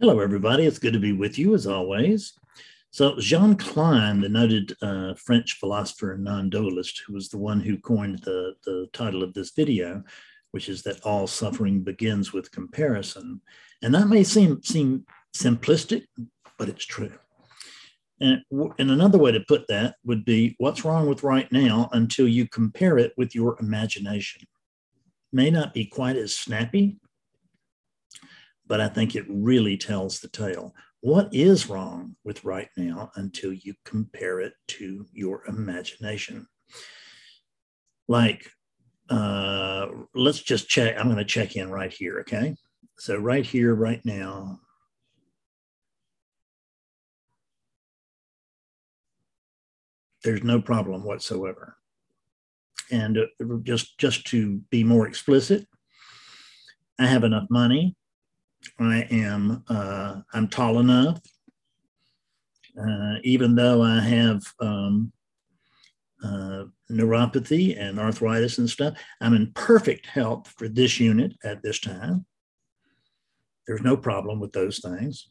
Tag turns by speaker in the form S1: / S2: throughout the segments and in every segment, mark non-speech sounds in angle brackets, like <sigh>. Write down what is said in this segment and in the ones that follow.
S1: Hello, everybody. It's good to be with you as always. So, Jean Klein, the noted uh, French philosopher and non dualist, who was the one who coined the, the title of this video, which is that all suffering begins with comparison. And that may seem, seem simplistic, but it's true. And, and another way to put that would be what's wrong with right now until you compare it with your imagination. May not be quite as snappy, but I think it really tells the tale. What is wrong with right now until you compare it to your imagination? Like, uh, let's just check. I'm going to check in right here. Okay. So, right here, right now, there's no problem whatsoever. And uh, just just to be more explicit, I have enough money I am uh, I'm tall enough, uh, even though I have um, uh, neuropathy and arthritis and stuff. I'm in perfect health for this unit at this time. There's no problem with those things.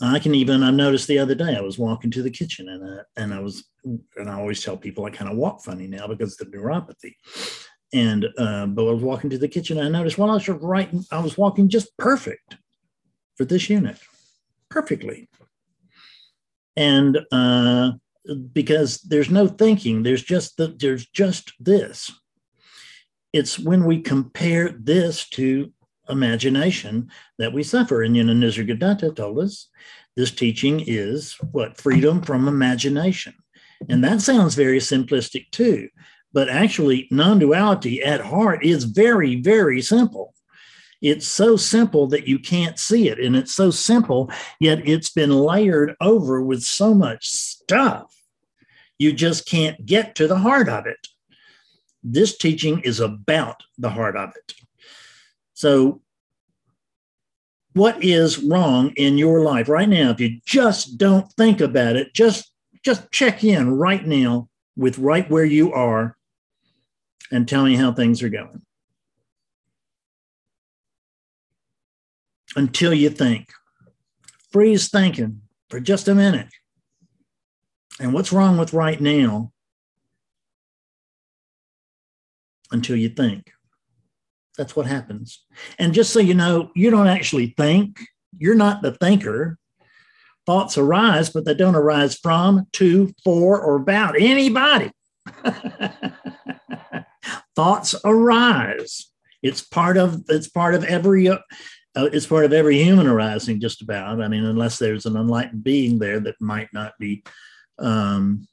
S1: I can even, I noticed the other day, I was walking to the kitchen and I, and I was, and I always tell people I kind of walk funny now because of the neuropathy. And uh, but I was walking to the kitchen, I noticed while I was writing, I was walking just perfect for this unit, perfectly. And uh, because there's no thinking, there's just the, there's just this. It's when we compare this to imagination that we suffer. And you Nisargadatta told us this teaching is what freedom from imagination. And that sounds very simplistic too. But actually, non duality at heart is very, very simple. It's so simple that you can't see it. And it's so simple, yet it's been layered over with so much stuff. You just can't get to the heart of it. This teaching is about the heart of it. So, what is wrong in your life right now? If you just don't think about it, just just check in right now with right where you are and tell me how things are going. Until you think. Freeze thinking for just a minute. And what's wrong with right now until you think? That's what happens. And just so you know, you don't actually think, you're not the thinker. Thoughts arise, but they don't arise from, to, for, or about anybody. <laughs> thoughts arise. It's part of it's part of every uh, it's part of every human arising. Just about. I mean, unless there's an enlightened being there that might not be um,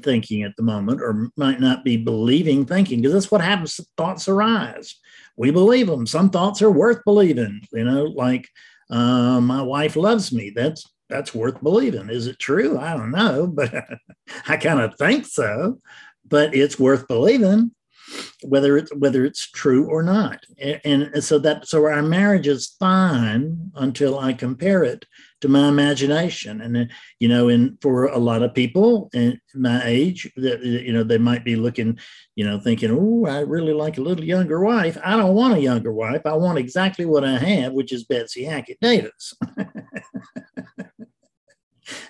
S1: thinking at the moment, or might not be believing thinking, because that's what happens. Thoughts arise. We believe them. Some thoughts are worth believing. You know, like uh, my wife loves me. That's that's worth believing. Is it true? I don't know, but <laughs> I kind of think so. But it's worth believing whether it's whether it's true or not. And, and, so that so our marriage is fine until i compare it to my imagination. And you know and for a lot of people in my age that you know they might be looking you know thinking oh i really like a little younger wife. I don't want a younger wife. I want exactly what i have which is betsy hackett davis <laughs>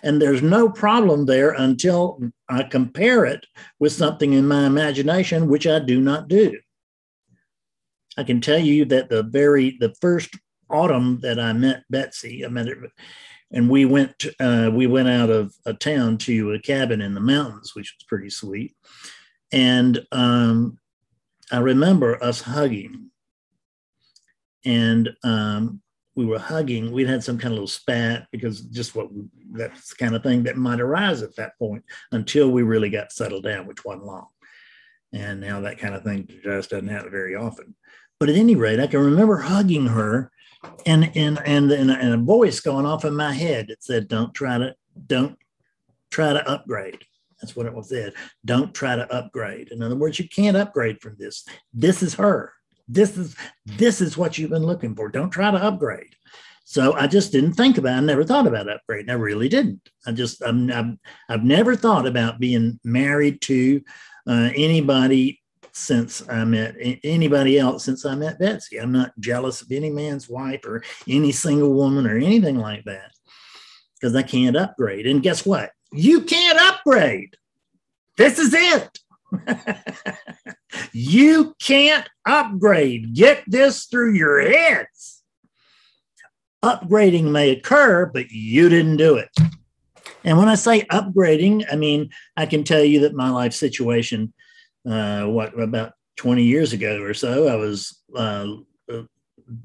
S1: And there's no problem there until I compare it with something in my imagination, which I do not do. I can tell you that the very the first autumn that I met Betsy, I met her, and we went uh, we went out of a town to a cabin in the mountains, which was pretty sweet. And um, I remember us hugging, and um, we were hugging, we'd had some kind of little spat because just what that's the kind of thing that might arise at that point until we really got settled down, which wasn't long. And now that kind of thing just doesn't happen very often. But at any rate, I can remember hugging her and and and, and, and a voice going off in my head that said, Don't try to, don't try to upgrade. That's what it was said. Don't try to upgrade. In other words, you can't upgrade from this. This is her this is this is what you've been looking for. Don't try to upgrade. So I just didn't think about. It. I never thought about upgrading. I really didn't. I just I'm, I've, I've never thought about being married to uh, anybody since I met anybody else since I met Betsy. I'm not jealous of any man's wife or any single woman or anything like that because I can't upgrade. And guess what? You can't upgrade. This is it. <laughs> you can't upgrade. Get this through your heads. Upgrading may occur, but you didn't do it. And when I say upgrading, I mean, I can tell you that my life situation, uh, what, about 20 years ago or so, I was uh,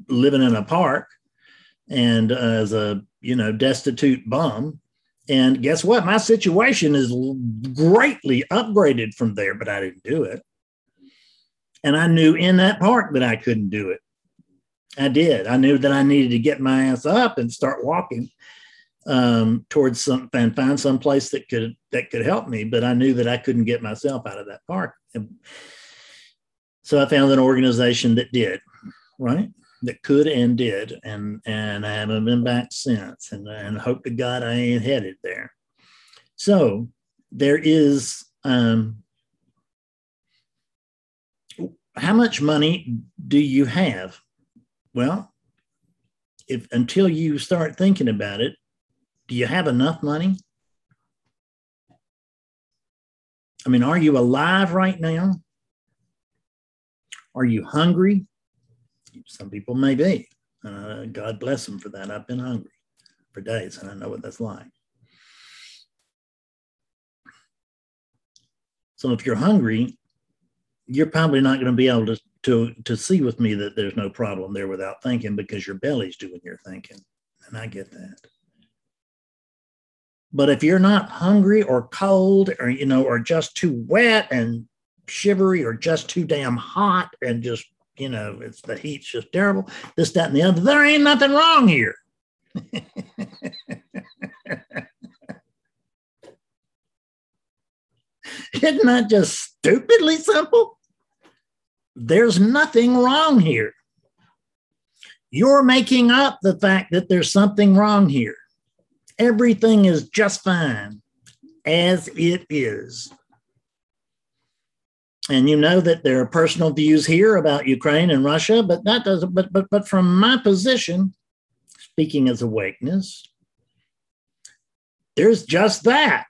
S1: living in a park and uh, as a, you know, destitute bum. And guess what? My situation is greatly upgraded from there, but I didn't do it. And I knew in that park that I couldn't do it. I did. I knew that I needed to get my ass up and start walking um, towards some and find some place that could that could help me. But I knew that I couldn't get myself out of that park. And so I found an organization that did, right? That could and did, and and I haven't been back since. And and hope to God I ain't headed there. So there is um, how much money do you have? Well, if until you start thinking about it, do you have enough money? I mean, are you alive right now? Are you hungry? Some people may be. Uh, God bless them for that. I've been hungry for days and I know what that's like. So if you're hungry, you're probably not going to be able to, to, to see with me that there's no problem there without thinking because your belly's doing your thinking. And I get that. But if you're not hungry or cold or, you know, or just too wet and shivery or just too damn hot and just, you know, it's the heat's just terrible, this, that, and the other, there ain't nothing wrong here. <laughs> Isn't that just stupidly simple? There's nothing wrong here. You're making up the fact that there's something wrong here. Everything is just fine as it is. And you know that there are personal views here about Ukraine and Russia, but that doesn't, but but but from my position, speaking as awakeness, there's just that.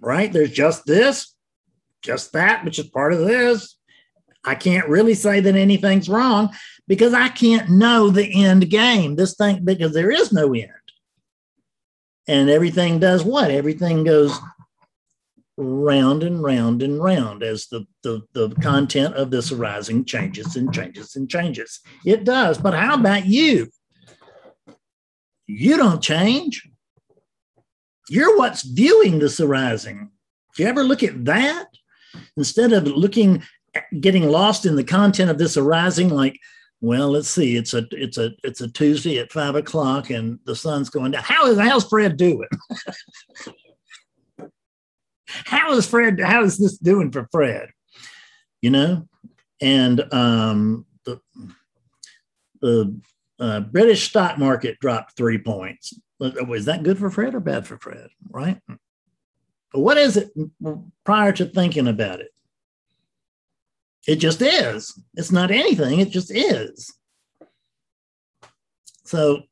S1: Right? There's just this, just that, which is part of this. I can't really say that anything's wrong because I can't know the end game. This thing, because there is no end and everything does what? Everything goes round and round and round as the, the, the mm-hmm. content of this arising changes and changes and changes. It does. But how about you? You don't change. You're what's viewing this arising. Do you ever look at that? Instead of looking, getting lost in the content of this arising, like, well, let's see. It's a it's a it's a Tuesday at five o'clock, and the sun's going down. How is how's Fred doing? <laughs> how is Fred? How is this doing for Fred? You know, and um, the the uh, British stock market dropped three points. Was that good for Fred or bad for Fred? Right. What is it prior to thinking about it? It just is. It's not anything, it just is. So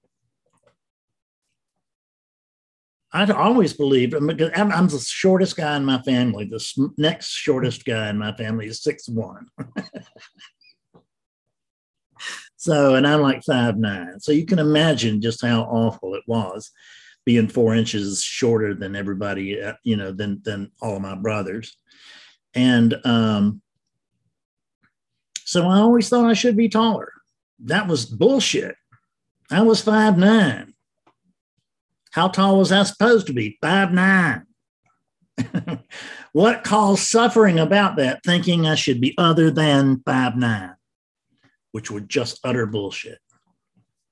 S1: I always believed I'm, I'm, the shortest guy in my family. The next shortest guy in my family is six one. <laughs> so, and I'm like five nine. So you can imagine just how awful it was being four inches shorter than everybody, uh, you know, than than all of my brothers. And um, so I always thought I should be taller. That was bullshit. I was five nine. How tall was I supposed to be? Five nine. <laughs> what caused suffering about that, thinking I should be other than five nine, which was just utter bullshit.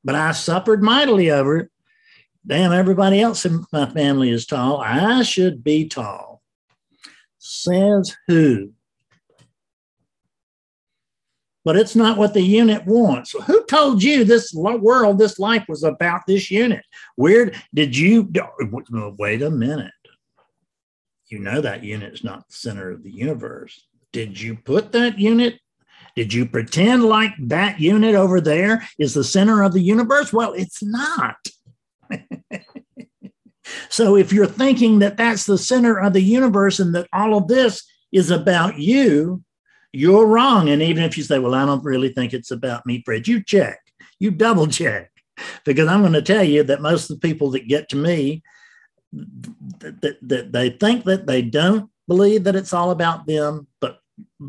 S1: But I suffered mightily over it. Damn, everybody else in my family is tall. I should be tall. Says who? But it's not what the unit wants. Who told you this world, this life was about this unit? Where did you wait a minute? You know that unit is not the center of the universe. Did you put that unit? Did you pretend like that unit over there is the center of the universe? Well, it's not. <laughs> so if you're thinking that that's the center of the universe and that all of this is about you, you're wrong. And even if you say, well, I don't really think it's about me, Fred, you check, you double check. Because I'm going to tell you that most of the people that get to me, that, that they think that they don't believe that it's all about them, but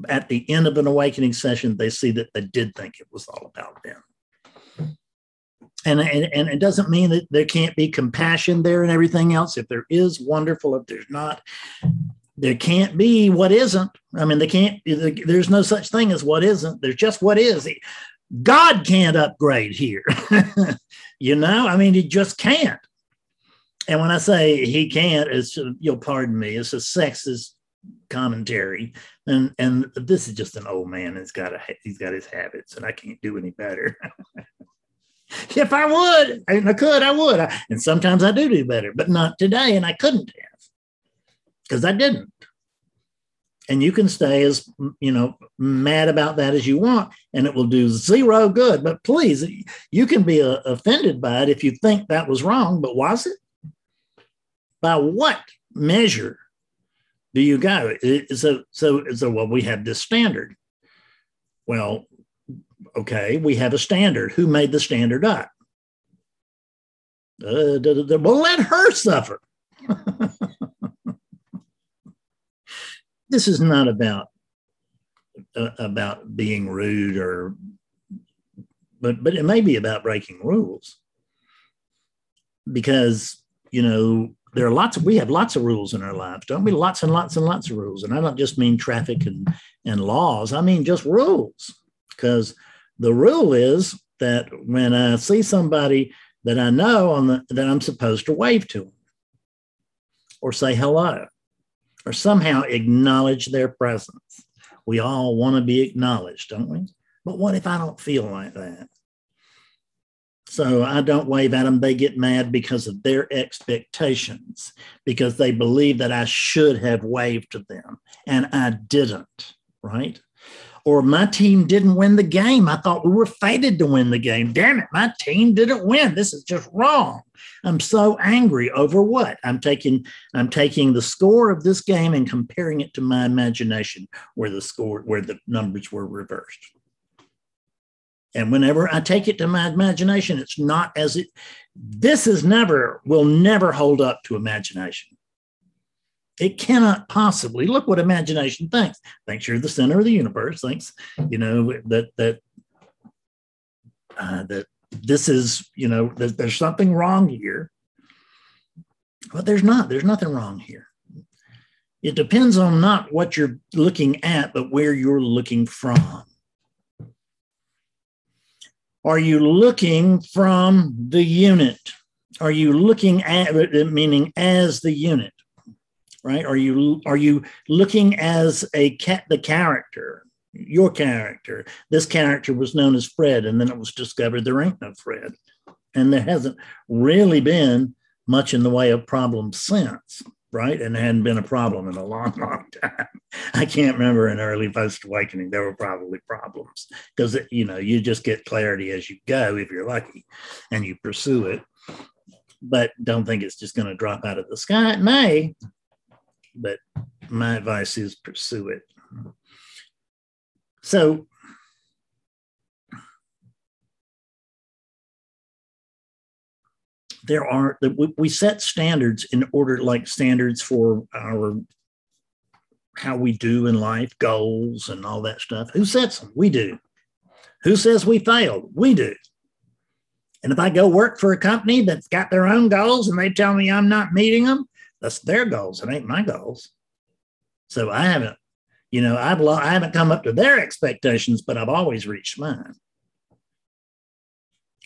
S1: at the end of an awakening session, they see that they did think it was all about them. And, and, and it doesn't mean that there can't be compassion there and everything else. If there is, wonderful. If there's not, there can't be what isn't. I mean, they can't, there's no such thing as what isn't. There's just what is. God can't upgrade here. <laughs> you know, I mean, he just can't. And when I say he can't, it's you'll pardon me, it's a sexist commentary. And and this is just an old man. He's got a he's got his habits, and I can't do any better. <laughs> if I would, and I could, I would. and sometimes I do do better, but not today, and I couldn't have because I didn't. And you can stay as you know mad about that as you want and it will do zero good. But please you can be uh, offended by it if you think that was wrong but was it? By what measure do you go? So so so well we have this standard. Well okay we have a standard. Who made the standard up? Uh, well let her suffer <laughs> this is not about uh, about being rude or but but it may be about breaking rules. Because you know there are lots of we have lots of rules in our lives don't we? Lots and lots and lots of rules. And i don't just mean traffic and and laws. I mean just rules. Because the rule is that when i see somebody that i know on the that i'm supposed to wave to them or say hello or somehow acknowledge their presence. We all want to be acknowledged, don't we? But what if I don't feel like that? So I don't wave at them. They get mad because of their expectations, because they believe that I should have waved to them and I didn't, right? Or my team didn't win the game. I thought we were fated to win the game. Damn it, my team didn't win. This is just wrong. I'm so angry over what? I'm taking I'm taking the score of this game and comparing it to my imagination where the score where the numbers were reversed. And whenever I take it to my imagination, it's not as it this is never will never hold up to imagination. It cannot possibly look what imagination thinks. Thinks you're the center of the universe. Thinks you know that that uh, that this is, you know, that there's something wrong here. But there's not, there's nothing wrong here. It depends on not what you're looking at, but where you're looking from. Are you looking from the unit? Are you looking at meaning as the unit? Right? Are you are you looking as a cat the character? your character. This character was known as Fred, and then it was discovered there ain't no Fred. And there hasn't really been much in the way of problems since, right? And there hadn't been a problem in a long, <laughs> long time. I can't remember in early post awakening, there were probably problems because, you know, you just get clarity as you go if you're lucky and you pursue it. But don't think it's just going to drop out of the sky. It may, but my advice is pursue it. So there are we set standards in order like standards for our how we do in life goals and all that stuff. Who sets them? We do. Who says we failed? We do. And if i go work for a company that's got their own goals and they tell me i'm not meeting them that's their goals it ain't my goals so i haven't you know, I've lo- I haven't come up to their expectations, but I've always reached mine.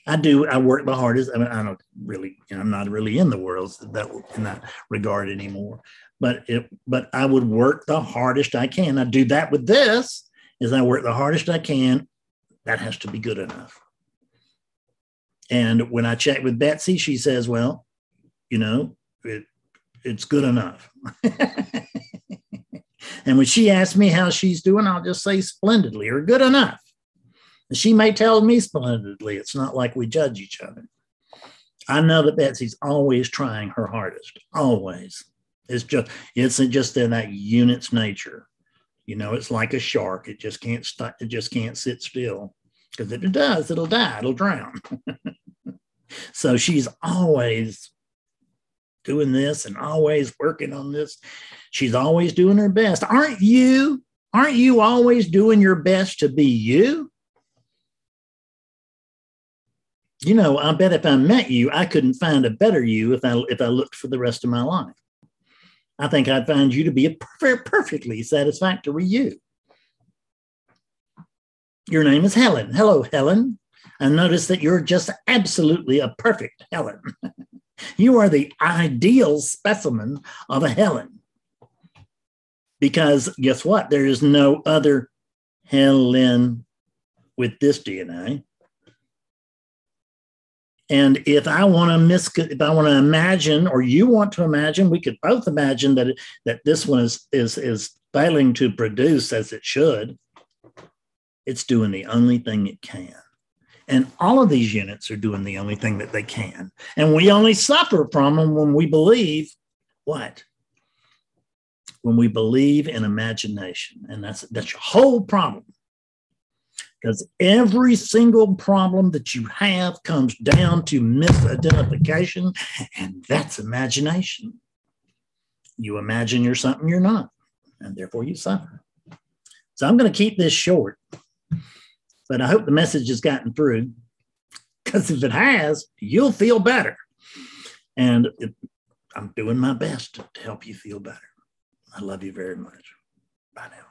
S1: I do. I work the hardest. I mean, I don't really. You know, I'm not really in the world that in that regard anymore. But it. But I would work the hardest I can. I do that with this. Is I work the hardest I can. That has to be good enough. And when I check with Betsy, she says, "Well, you know, it, it's good enough." <laughs> And when she asks me how she's doing, I'll just say splendidly or good enough. And she may tell me splendidly. It's not like we judge each other. I know that Betsy's always trying her hardest, always. It's just it's just in that unit's nature. You know, it's like a shark. It just can't st- it just can't sit still. Because if it does, it'll die, it'll drown. <laughs> so she's always doing this and always working on this. She's always doing her best. Aren't you? Aren't you always doing your best to be you? You know, I bet if I met you, I couldn't find a better you if I if I looked for the rest of my life. I think I'd find you to be a per- perfectly satisfactory you. Your name is Helen. Hello, Helen. I notice that you're just absolutely a perfect Helen. <laughs> you are the ideal specimen of a Helen. Because guess what? There is no other Helen with this DNA. And if I want to miss, if I want to imagine, or you want to imagine, we could both imagine that that this one is is is failing to produce as it should. It's doing the only thing it can. And all of these units are doing the only thing that they can. And we only suffer from them when we believe what? When we believe in imagination. And that's that's your whole problem. Because every single problem that you have comes down to misidentification, and that's imagination. You imagine you're something you're not, and therefore you suffer. So I'm going to keep this short but I hope the message has gotten through because if it has, you'll feel better. And it, I'm doing my best to help you feel better. I love you very much. Bye now.